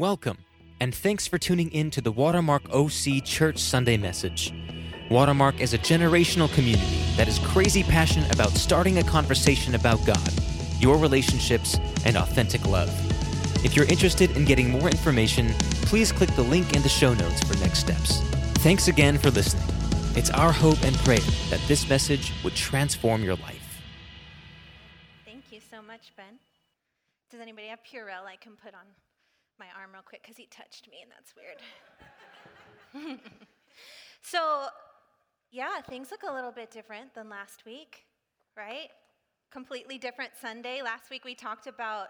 Welcome, and thanks for tuning in to the Watermark OC Church Sunday message. Watermark is a generational community that is crazy passionate about starting a conversation about God, your relationships, and authentic love. If you're interested in getting more information, please click the link in the show notes for next steps. Thanks again for listening. It's our hope and prayer that this message would transform your life. Thank you so much, Ben. Does anybody have Purell I can put on my arm real quick because he touched me and that's weird. so, yeah, things look a little bit different than last week, right? Completely different Sunday. Last week we talked about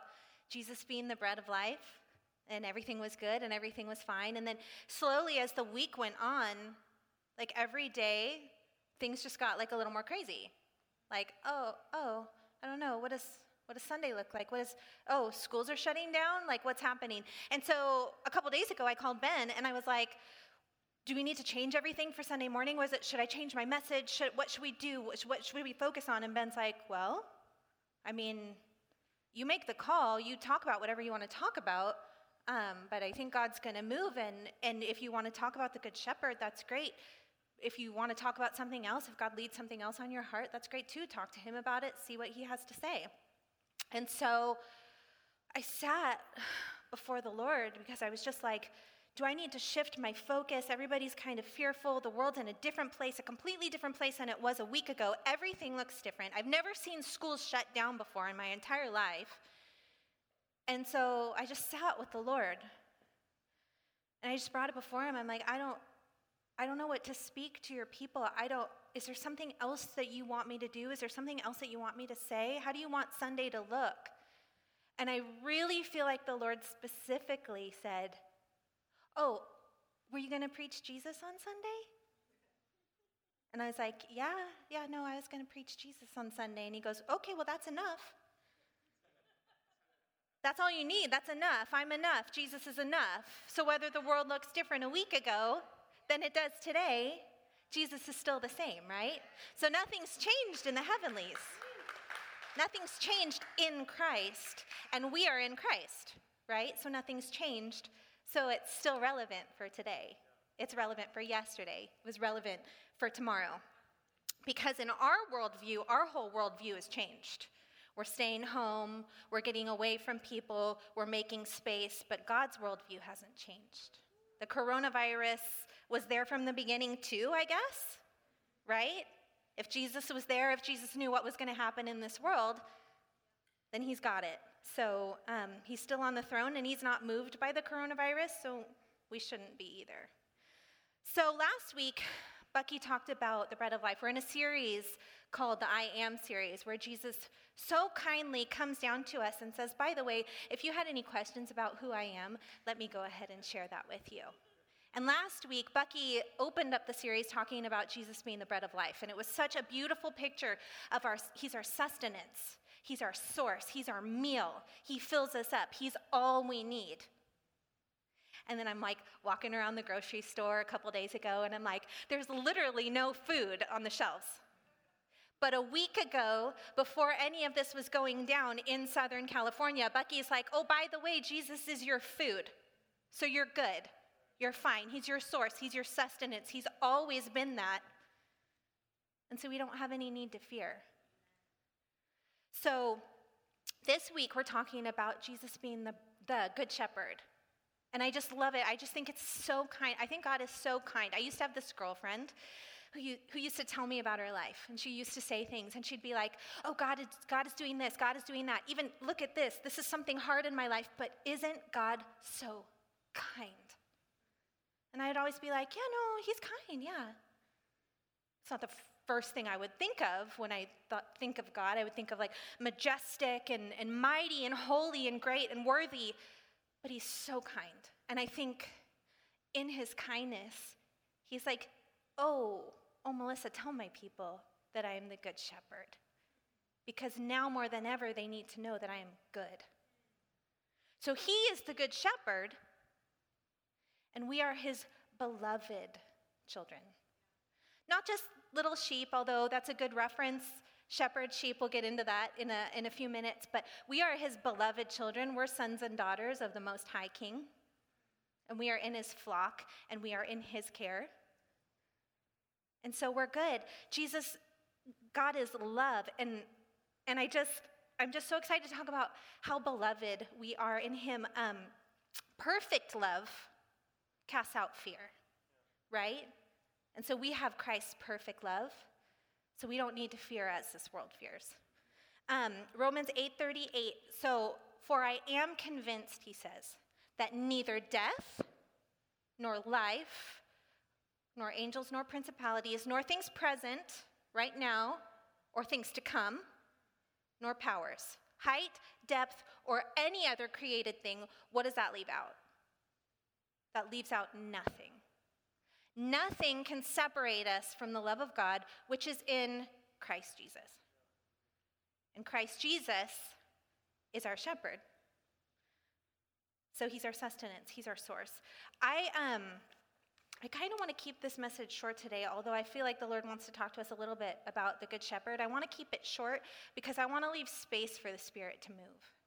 Jesus being the bread of life and everything was good and everything was fine. And then slowly as the week went on, like every day, things just got like a little more crazy. Like, oh, oh, I don't know, what is what does Sunday look like? What is, oh, schools are shutting down? Like, what's happening? And so a couple days ago, I called Ben and I was like, do we need to change everything for Sunday morning? Was it, should I change my message? Should, what should we do? What, what should we focus on? And Ben's like, well, I mean, you make the call, you talk about whatever you want to talk about. Um, but I think God's going to move, and, and if you want to talk about the Good Shepherd, that's great. If you want to talk about something else, if God leads something else on your heart, that's great too. Talk to Him about it, see what He has to say. And so I sat before the Lord because I was just like, do I need to shift my focus? Everybody's kind of fearful. The world's in a different place, a completely different place than it was a week ago. Everything looks different. I've never seen schools shut down before in my entire life. And so I just sat with the Lord. And I just brought it before him. I'm like, I don't I don't know what to speak to your people. I don't is there something else that you want me to do? Is there something else that you want me to say? How do you want Sunday to look? And I really feel like the Lord specifically said, Oh, were you going to preach Jesus on Sunday? And I was like, Yeah, yeah, no, I was going to preach Jesus on Sunday. And he goes, Okay, well, that's enough. That's all you need. That's enough. I'm enough. Jesus is enough. So whether the world looks different a week ago than it does today, Jesus is still the same, right? So nothing's changed in the heavenlies. Nothing's changed in Christ, and we are in Christ, right? So nothing's changed. So it's still relevant for today. It's relevant for yesterday. It was relevant for tomorrow. Because in our worldview, our whole worldview has changed. We're staying home, we're getting away from people, we're making space, but God's worldview hasn't changed. The coronavirus was there from the beginning too, I guess, right? If Jesus was there, if Jesus knew what was going to happen in this world, then he's got it. So um, he's still on the throne and he's not moved by the coronavirus, so we shouldn't be either. So last week, Bucky talked about the bread of life. We're in a series called the I Am series, where Jesus so kindly comes down to us and says, By the way, if you had any questions about who I am, let me go ahead and share that with you. And last week, Bucky opened up the series talking about Jesus being the bread of life. And it was such a beautiful picture of our, he's our sustenance, he's our source, he's our meal, he fills us up, he's all we need. And then I'm like walking around the grocery store a couple days ago, and I'm like, there's literally no food on the shelves. But a week ago, before any of this was going down in Southern California, Bucky's like, oh, by the way, Jesus is your food, so you're good. You're fine. He's your source, He's your sustenance. He's always been that. And so we don't have any need to fear. So this week we're talking about Jesus being the, the good shepherd. And I just love it. I just think it's so kind. I think God is so kind. I used to have this girlfriend who, who used to tell me about her life. And she used to say things. And she'd be like, Oh, God is, God is doing this. God is doing that. Even look at this. This is something hard in my life. But isn't God so kind? And I'd always be like, yeah, no, he's kind, yeah. It's not the first thing I would think of when I thought, think of God. I would think of like majestic and, and mighty and holy and great and worthy. But he's so kind. And I think in his kindness, he's like, oh, oh, Melissa, tell my people that I am the good shepherd. Because now more than ever, they need to know that I am good. So he is the good shepherd and we are his beloved children. Not just little sheep, although that's a good reference. Shepherd sheep, we'll get into that in a, in a few minutes, but we are his beloved children. We're sons and daughters of the Most High King. and we are in his flock and we are in his care. And so we're good. Jesus, God is love. And, and I just, I'm just so excited to talk about how beloved we are in him. Um, perfect love casts out fear, right? And so we have Christ's perfect love. So we don't need to fear as this world fears. Um, Romans 8:38. So, for I am convinced, he says, that neither death, nor life, nor angels, nor principalities, nor things present, right now, or things to come, nor powers, height, depth, or any other created thing, what does that leave out? That leaves out nothing. Nothing can separate us from the love of God, which is in Christ Jesus. And Christ Jesus is our shepherd. So he's our sustenance, he's our source. I um I kind of want to keep this message short today, although I feel like the Lord wants to talk to us a little bit about the Good Shepherd. I want to keep it short because I want to leave space for the Spirit to move.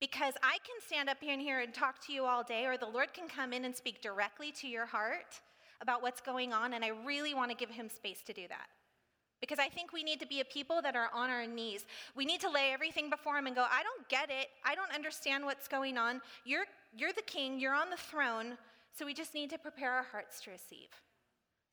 Because I can stand up here and here and talk to you all day, or the Lord can come in and speak directly to your heart about what's going on, and I really want to give Him space to do that. Because I think we need to be a people that are on our knees. We need to lay everything before Him and go, I don't get it. I don't understand what's going on. You're, you're the king, you're on the throne. So we just need to prepare our hearts to receive.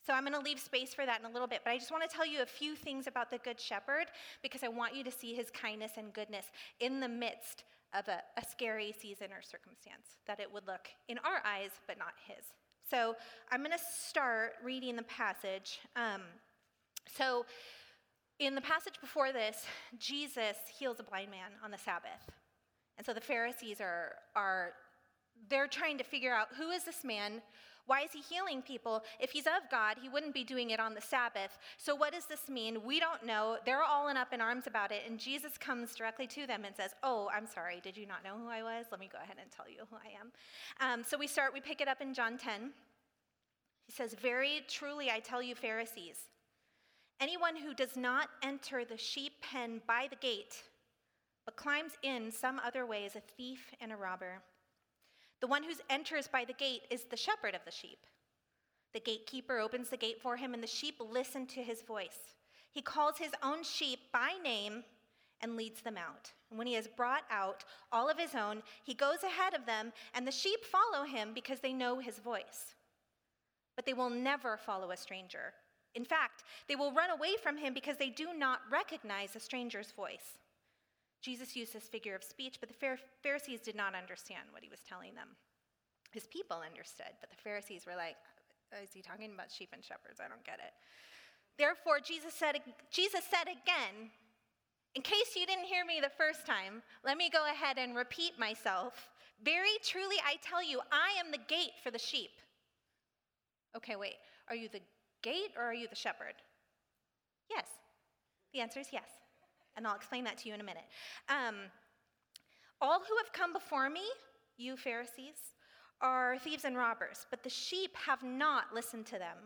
So I'm going to leave space for that in a little bit, but I just want to tell you a few things about the Good Shepherd because I want you to see his kindness and goodness in the midst of a, a scary season or circumstance, that it would look in our eyes, but not his. So I'm going to start reading the passage. Um, so, in the passage before this, Jesus heals a blind man on the Sabbath. And so the Pharisees are, are they're trying to figure out who is this man? Why is he healing people? If he's of God, he wouldn't be doing it on the Sabbath. So, what does this mean? We don't know. They're all in up in arms about it. And Jesus comes directly to them and says, Oh, I'm sorry. Did you not know who I was? Let me go ahead and tell you who I am. Um, so, we start, we pick it up in John 10. He says, Very truly, I tell you, Pharisees, anyone who does not enter the sheep pen by the gate, but climbs in some other way, is a thief and a robber. The one who enters by the gate is the shepherd of the sheep. The gatekeeper opens the gate for him, and the sheep listen to his voice. He calls his own sheep by name and leads them out. And when he has brought out all of his own, he goes ahead of them, and the sheep follow him because they know his voice. But they will never follow a stranger. In fact, they will run away from him because they do not recognize a stranger's voice. Jesus used this figure of speech, but the Pharisees did not understand what he was telling them. His people understood, but the Pharisees were like, uh, is he talking about sheep and shepherds? I don't get it. Therefore, Jesus said, Jesus said again, in case you didn't hear me the first time, let me go ahead and repeat myself. Very truly, I tell you, I am the gate for the sheep. Okay, wait. Are you the gate or are you the shepherd? Yes. The answer is yes and I'll explain that to you in a minute. Um, all who have come before me, you Pharisees, are thieves and robbers, but the sheep have not listened to them.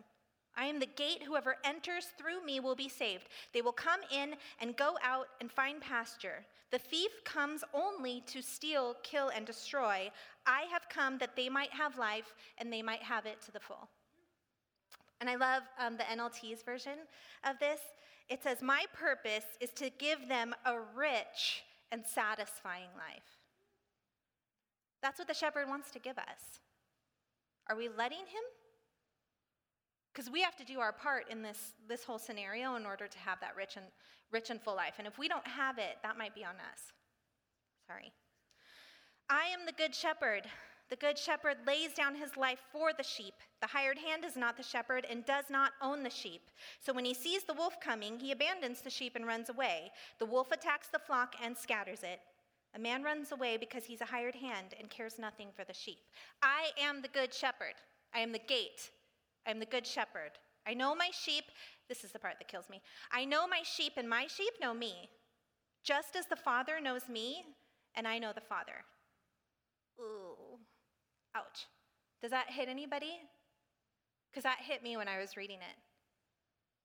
I am the gate. Whoever enters through me will be saved. They will come in and go out and find pasture. The thief comes only to steal, kill, and destroy. I have come that they might have life and they might have it to the full. And I love um, the NLT's version of this. It says, My purpose is to give them a rich and satisfying life. That's what the shepherd wants to give us. Are we letting him? Because we have to do our part in this, this whole scenario in order to have that rich and, rich and full life. And if we don't have it, that might be on us. Sorry. I am the good shepherd. The good shepherd lays down his life for the sheep. The hired hand is not the shepherd and does not own the sheep. So when he sees the wolf coming, he abandons the sheep and runs away. The wolf attacks the flock and scatters it. A man runs away because he's a hired hand and cares nothing for the sheep. I am the good shepherd. I am the gate. I am the good shepherd. I know my sheep. This is the part that kills me. I know my sheep, and my sheep know me, just as the Father knows me, and I know the Father. Ooh. Ouch. Does that hit anybody? Because that hit me when I was reading it.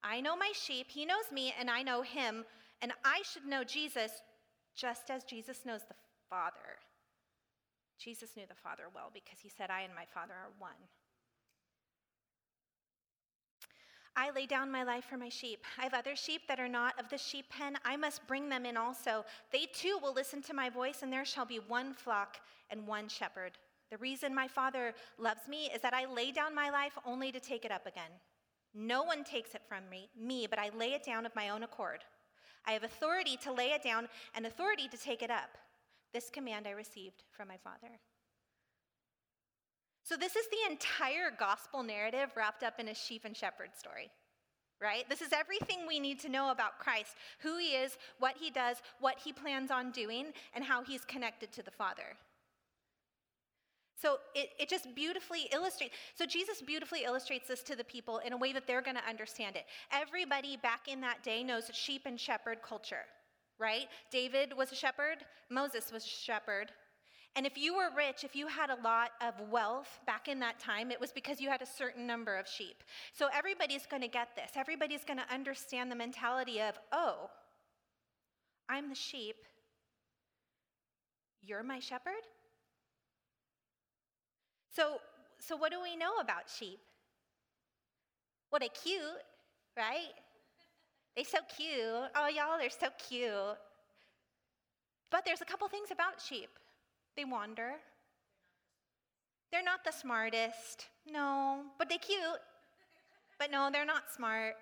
I know my sheep, he knows me, and I know him, and I should know Jesus just as Jesus knows the Father. Jesus knew the Father well because he said, I and my Father are one. I lay down my life for my sheep. I have other sheep that are not of the sheep pen. I must bring them in also. They too will listen to my voice, and there shall be one flock and one shepherd. The reason my Father loves me is that I lay down my life only to take it up again. No one takes it from me, me, but I lay it down of my own accord. I have authority to lay it down and authority to take it up. This command I received from my Father. So, this is the entire gospel narrative wrapped up in a sheep and shepherd story, right? This is everything we need to know about Christ who he is, what he does, what he plans on doing, and how he's connected to the Father. So it, it just beautifully illustrates. So Jesus beautifully illustrates this to the people in a way that they're going to understand it. Everybody back in that day knows sheep and shepherd culture, right? David was a shepherd, Moses was a shepherd. And if you were rich, if you had a lot of wealth back in that time, it was because you had a certain number of sheep. So everybody's going to get this. Everybody's going to understand the mentality of, oh, I'm the sheep. You're my shepherd? So, so what do we know about sheep? Well, they cute, right? They so cute. Oh, y'all, they're so cute. But there's a couple things about sheep. They wander. They're not the smartest. No, but they cute. But no, they're not smart.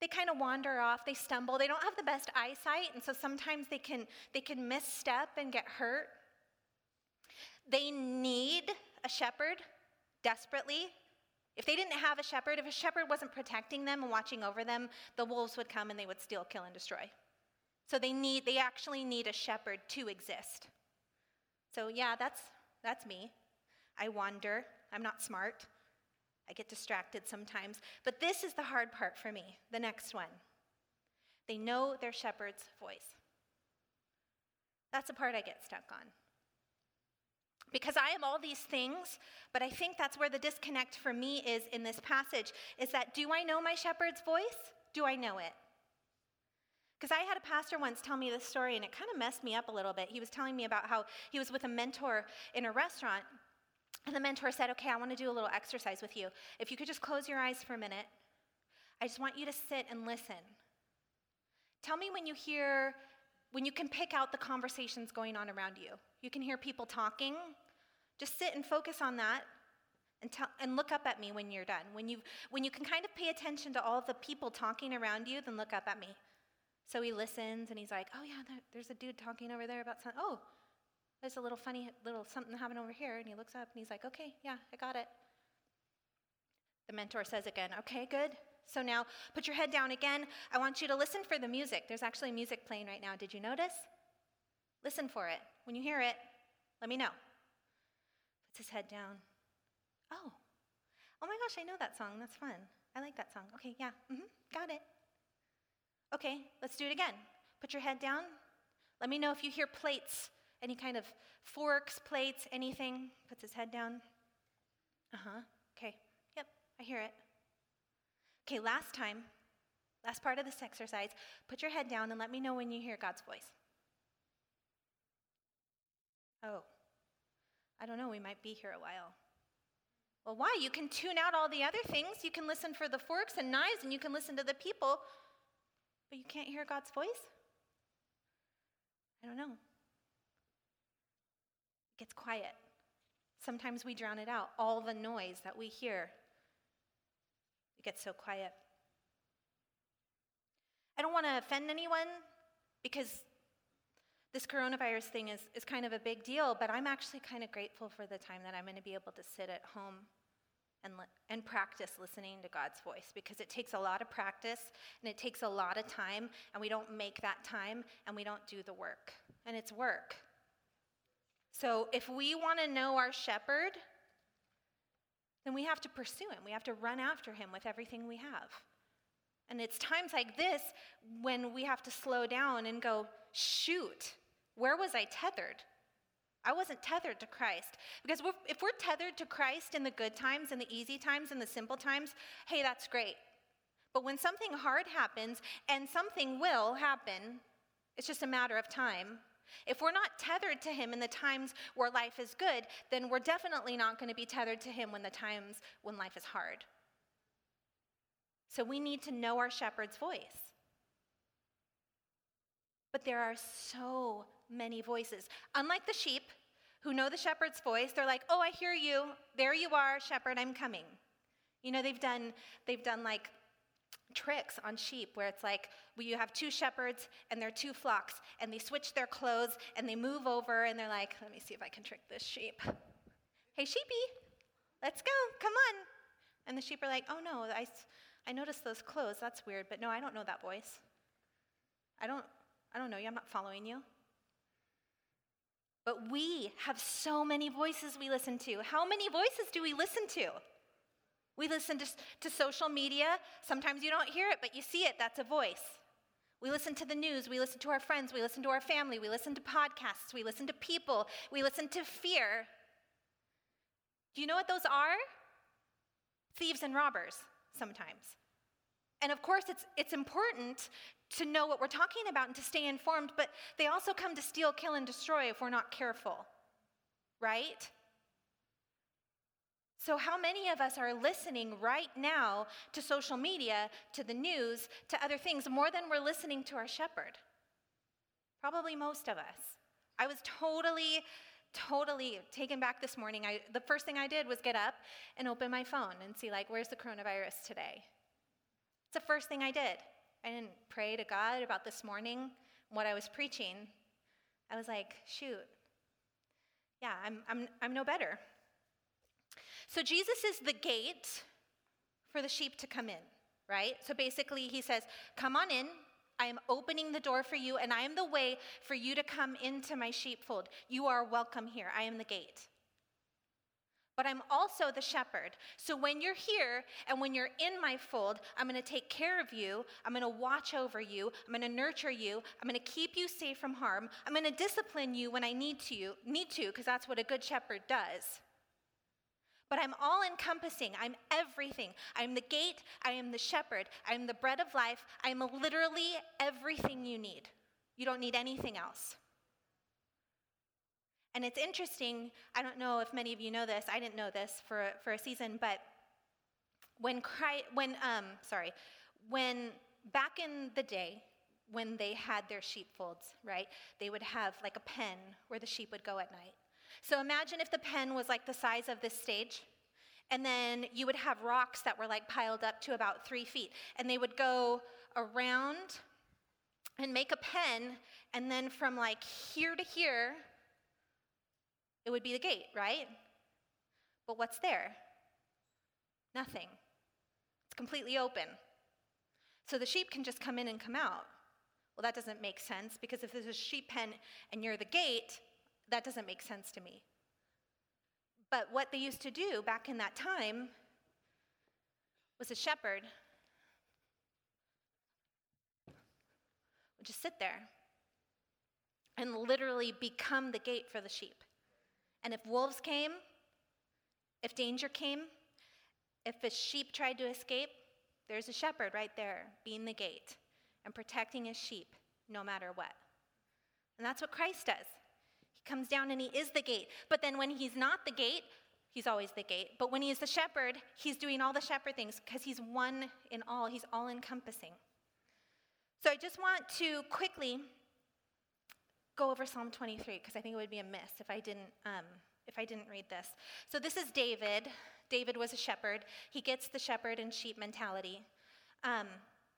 They kind of wander off, they stumble. They don't have the best eyesight, and so sometimes they can they can misstep and get hurt. They need a shepherd desperately. If they didn't have a shepherd, if a shepherd wasn't protecting them and watching over them, the wolves would come and they would steal, kill, and destroy. So they need, they actually need a shepherd to exist. So yeah, that's that's me. I wander. I'm not smart. I get distracted sometimes. But this is the hard part for me. The next one. They know their shepherd's voice. That's the part I get stuck on. Because I am all these things, but I think that's where the disconnect for me is in this passage is that do I know my shepherd's voice? Do I know it? Because I had a pastor once tell me this story and it kind of messed me up a little bit. He was telling me about how he was with a mentor in a restaurant and the mentor said, Okay, I want to do a little exercise with you. If you could just close your eyes for a minute, I just want you to sit and listen. Tell me when you hear, when you can pick out the conversations going on around you. You can hear people talking, just sit and focus on that and, tell, and look up at me when you're done. When you, when you can kind of pay attention to all of the people talking around you, then look up at me. So he listens and he's like, oh, yeah, there, there's a dude talking over there about something. Oh, there's a little funny little something happening over here. And he looks up and he's like, okay, yeah, I got it. The mentor says again, okay, good. So now put your head down again. I want you to listen for the music. There's actually music playing right now. Did you notice? Listen for it. When you hear it, let me know puts his head down. Oh, oh my gosh, I know that song. That's fun. I like that song. Okay, yeah, mm-hmm, got it. Okay, let's do it again. Put your head down. Let me know if you hear plates, any kind of forks, plates, anything. Puts his head down. Uh huh. Okay, yep, I hear it. Okay, last time, last part of this exercise, put your head down and let me know when you hear God's voice. Oh, I don't know, we might be here a while. Well, why? You can tune out all the other things. You can listen for the forks and knives, and you can listen to the people, but you can't hear God's voice? I don't know. It gets quiet. Sometimes we drown it out, all the noise that we hear. It gets so quiet. I don't want to offend anyone because this coronavirus thing is, is kind of a big deal, but I'm actually kind of grateful for the time that I'm going to be able to sit at home and, and practice listening to God's voice because it takes a lot of practice and it takes a lot of time, and we don't make that time and we don't do the work. And it's work. So if we want to know our shepherd, then we have to pursue him. We have to run after him with everything we have. And it's times like this when we have to slow down and go, shoot, where was I tethered? I wasn't tethered to Christ. Because if we're tethered to Christ in the good times and the easy times and the simple times, hey, that's great. But when something hard happens, and something will happen, it's just a matter of time. If we're not tethered to Him in the times where life is good, then we're definitely not going to be tethered to Him when the times when life is hard. So we need to know our shepherd's voice. But there are so many voices. Unlike the sheep who know the shepherd's voice, they're like, "Oh, I hear you. There you are, shepherd, I'm coming." You know, they've done they've done like tricks on sheep where it's like well, you have two shepherds and they're two flocks and they switch their clothes and they move over and they're like, "Let me see if I can trick this sheep." "Hey, sheepy, let's go. Come on." And the sheep are like, "Oh no, I I noticed those clothes. That's weird, but no, I don't know that voice. I don't I don't know you. I'm not following you. But we have so many voices we listen to. How many voices do we listen to? We listen to, to social media. Sometimes you don't hear it, but you see it. That's a voice. We listen to the news. We listen to our friends. We listen to our family. We listen to podcasts. We listen to people. We listen to fear. Do you know what those are? Thieves and robbers, sometimes. And of course, it's, it's important to know what we're talking about and to stay informed, but they also come to steal, kill, and destroy if we're not careful, right? So, how many of us are listening right now to social media, to the news, to other things more than we're listening to our shepherd? Probably most of us. I was totally, totally taken back this morning. I, the first thing I did was get up and open my phone and see, like, where's the coronavirus today? It's the first thing I did. I didn't pray to God about this morning, what I was preaching. I was like, shoot, yeah, I'm, I'm, I'm no better. So Jesus is the gate for the sheep to come in, right? So basically, he says, Come on in. I am opening the door for you, and I am the way for you to come into my sheepfold. You are welcome here. I am the gate but I'm also the shepherd. So when you're here and when you're in my fold, I'm going to take care of you. I'm going to watch over you. I'm going to nurture you. I'm going to keep you safe from harm. I'm going to discipline you when I need to, need to because that's what a good shepherd does. But I'm all encompassing. I'm everything. I'm the gate. I am the shepherd. I'm the bread of life. I'm literally everything you need. You don't need anything else. And it's interesting, I don't know if many of you know this, I didn't know this for, for a season, but when Christ, when, um, sorry, when back in the day, when they had their sheepfolds, right, they would have like a pen where the sheep would go at night. So imagine if the pen was like the size of this stage, and then you would have rocks that were like piled up to about three feet, and they would go around and make a pen, and then from like here to here, it would be the gate, right? But what's there? Nothing. It's completely open. So the sheep can just come in and come out. Well, that doesn't make sense because if there's a sheep pen and you're the gate, that doesn't make sense to me. But what they used to do back in that time was a shepherd would just sit there and literally become the gate for the sheep. And if wolves came, if danger came, if a sheep tried to escape, there's a shepherd right there being the gate and protecting his sheep no matter what. And that's what Christ does. He comes down and he is the gate. But then when he's not the gate, he's always the gate. But when he's the shepherd, he's doing all the shepherd things because he's one in all, he's all encompassing. So I just want to quickly go over Psalm 23 because I think it would be a miss if I didn't um, if I didn't read this. So this is David. David was a shepherd. He gets the shepherd and sheep mentality, um,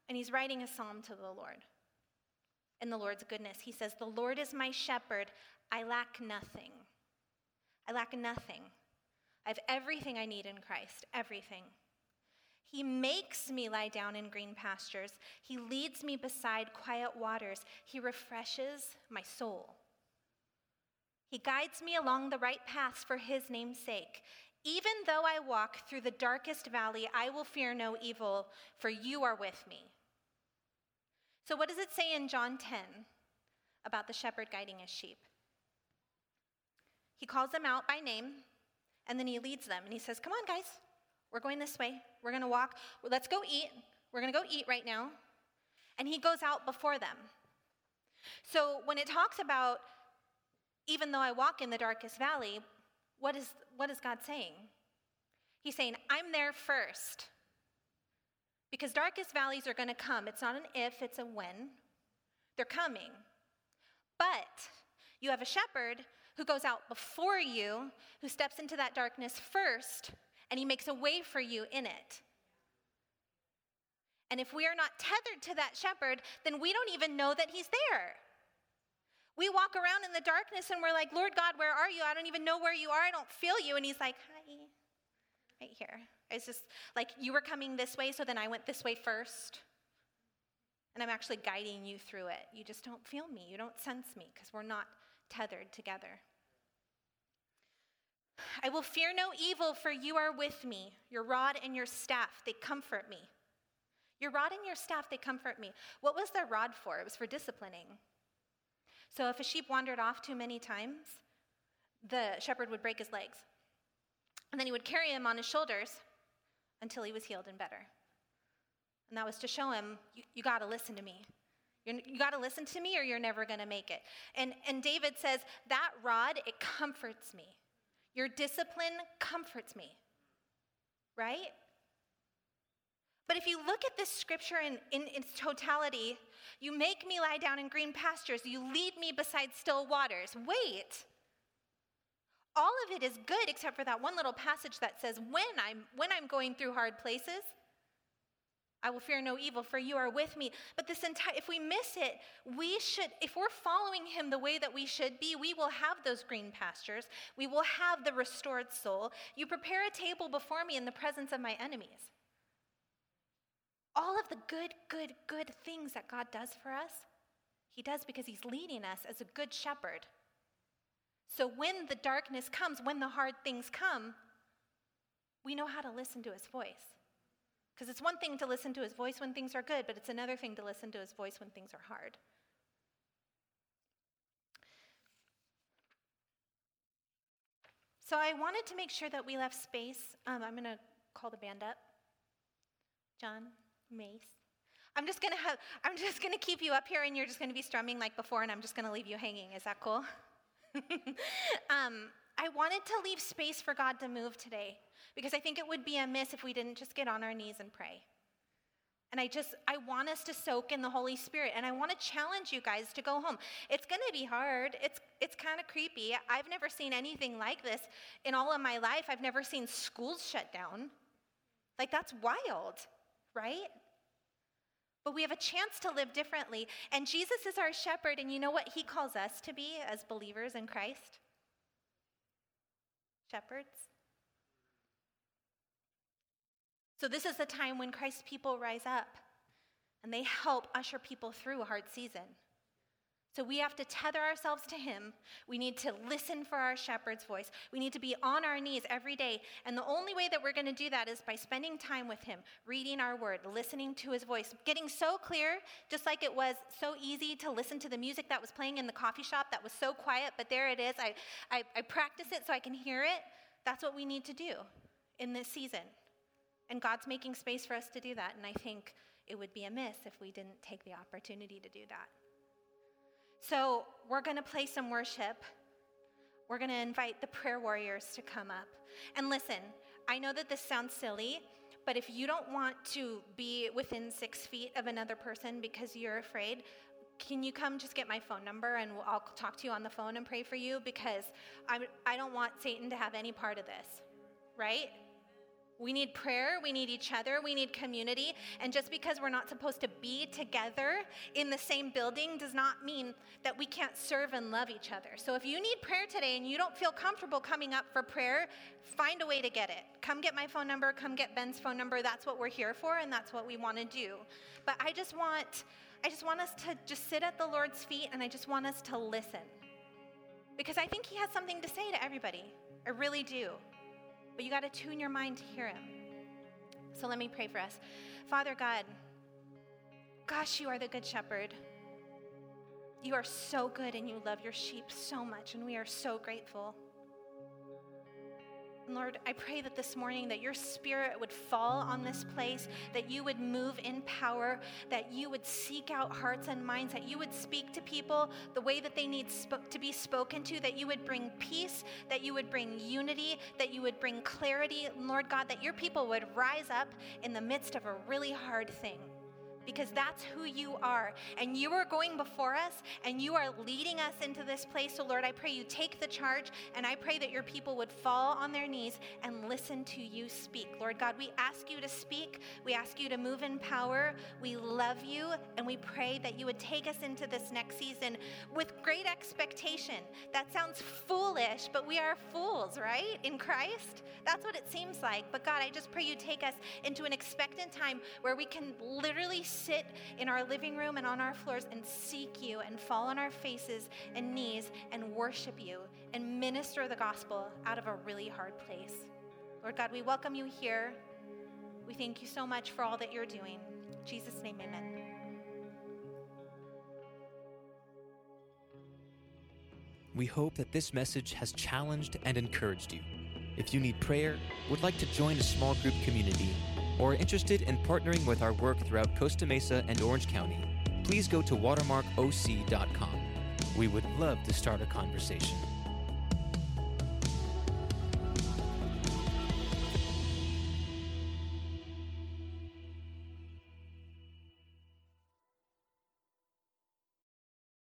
and he's writing a psalm to the Lord. In the Lord's goodness, he says, "The Lord is my shepherd; I lack nothing. I lack nothing. I have everything I need in Christ. Everything." He makes me lie down in green pastures. He leads me beside quiet waters. He refreshes my soul. He guides me along the right paths for his name's sake. Even though I walk through the darkest valley, I will fear no evil, for you are with me. So, what does it say in John 10 about the shepherd guiding his sheep? He calls them out by name, and then he leads them, and he says, Come on, guys, we're going this way. We're going to walk. Let's go eat. We're going to go eat right now. And he goes out before them. So when it talks about even though I walk in the darkest valley, what is, what is God saying? He's saying, I'm there first. Because darkest valleys are going to come. It's not an if, it's a when. They're coming. But you have a shepherd who goes out before you, who steps into that darkness first, and he makes a way for you in it. And if we are not tethered to that shepherd, then we don't even know that he's there. We walk around in the darkness and we're like, Lord God, where are you? I don't even know where you are. I don't feel you. And he's like, Hi, right here. It's just like you were coming this way, so then I went this way first. And I'm actually guiding you through it. You just don't feel me. You don't sense me because we're not tethered together. I will fear no evil, for you are with me. Your rod and your staff, they comfort me. Your rod and your staff, they comfort me. What was their rod for? It was for disciplining. So if a sheep wandered off too many times, the shepherd would break his legs. And then he would carry him on his shoulders until he was healed and better. And that was to show him, you, you got to listen to me. You're, you got to listen to me or you're never going to make it. And, and David says, that rod, it comforts me. Your discipline comforts me, right? But if you look at this scripture in, in, its totality, you make me lie down in green pastures, you lead me beside still waters. Wait. All of it is good except for that one little passage that says, when I'm, when I'm going through hard places, I will fear no evil, for you are with me. But this entire, if we miss it, we should, if we're following him the way that we should be, we will have those green pastures. We will have the restored soul. You prepare a table before me in the presence of my enemies. All of the good, good, good things that God does for us, he does because he's leading us as a good shepherd. So when the darkness comes, when the hard things come, we know how to listen to his voice. Because it's one thing to listen to his voice when things are good, but it's another thing to listen to his voice when things are hard. So I wanted to make sure that we left space. Um, I'm going to call the band up. John, Mace. I'm just gonna have. I'm just gonna keep you up here, and you're just gonna be strumming like before, and I'm just gonna leave you hanging. Is that cool? um, I wanted to leave space for God to move today because I think it would be amiss if we didn't just get on our knees and pray. And I just, I want us to soak in the Holy Spirit. And I want to challenge you guys to go home. It's going to be hard. It's, it's kind of creepy. I've never seen anything like this in all of my life. I've never seen schools shut down. Like, that's wild, right? But we have a chance to live differently. And Jesus is our shepherd. And you know what he calls us to be as believers in Christ? Shepherds. So, this is the time when Christ's people rise up and they help usher people through a hard season. So we have to tether ourselves to Him. We need to listen for our shepherd's voice. We need to be on our knees every day. And the only way that we're going to do that is by spending time with Him, reading our word, listening to His voice, getting so clear, just like it was so easy to listen to the music that was playing in the coffee shop that was so quiet, but there it is. I, I, I practice it so I can hear it. That's what we need to do in this season. And God's making space for us to do that. And I think it would be amiss if we didn't take the opportunity to do that. So we're going to play some worship. We're going to invite the prayer warriors to come up. And listen, I know that this sounds silly, but if you don't want to be within six feet of another person because you're afraid, can you come just get my phone number and I'll talk to you on the phone and pray for you? Because I, I don't want Satan to have any part of this, right? We need prayer, we need each other, we need community. And just because we're not supposed to be together in the same building does not mean that we can't serve and love each other. So if you need prayer today and you don't feel comfortable coming up for prayer, find a way to get it. Come get my phone number, come get Ben's phone number. That's what we're here for and that's what we want to do. But I just want I just want us to just sit at the Lord's feet and I just want us to listen. Because I think he has something to say to everybody. I really do but you got to tune your mind to hear Him. So let me pray for us. Father God, gosh, you are the good shepherd. You are so good and you love your sheep so much, and we are so grateful. Lord, I pray that this morning that your spirit would fall on this place, that you would move in power, that you would seek out hearts and minds, that you would speak to people the way that they need sp- to be spoken to, that you would bring peace, that you would bring unity, that you would bring clarity. Lord God, that your people would rise up in the midst of a really hard thing because that's who you are. And you are going before us and you are leading us into this place. So, Lord, I pray you take the charge and I pray that your people would fall on their knees and listen to you speak. Lord God, we ask you to speak. We ask you to move in power. We love you and we pray that you would take us into this next season with great expectation. That sounds foolish, but we are fools, right? In Christ. That's what it seems like. But God, I just pray you take us into an expectant time where we can literally sit in our living room and on our floors and seek you and fall on our faces and knees and worship you and minister the gospel out of a really hard place. Lord God, we welcome you here. We thank you so much for all that you're doing. In Jesus' name, amen. We hope that this message has challenged and encouraged you. If you need prayer, would like to join a small group community, or interested in partnering with our work throughout Costa Mesa and Orange County, please go to watermarkoc.com. We would love to start a conversation.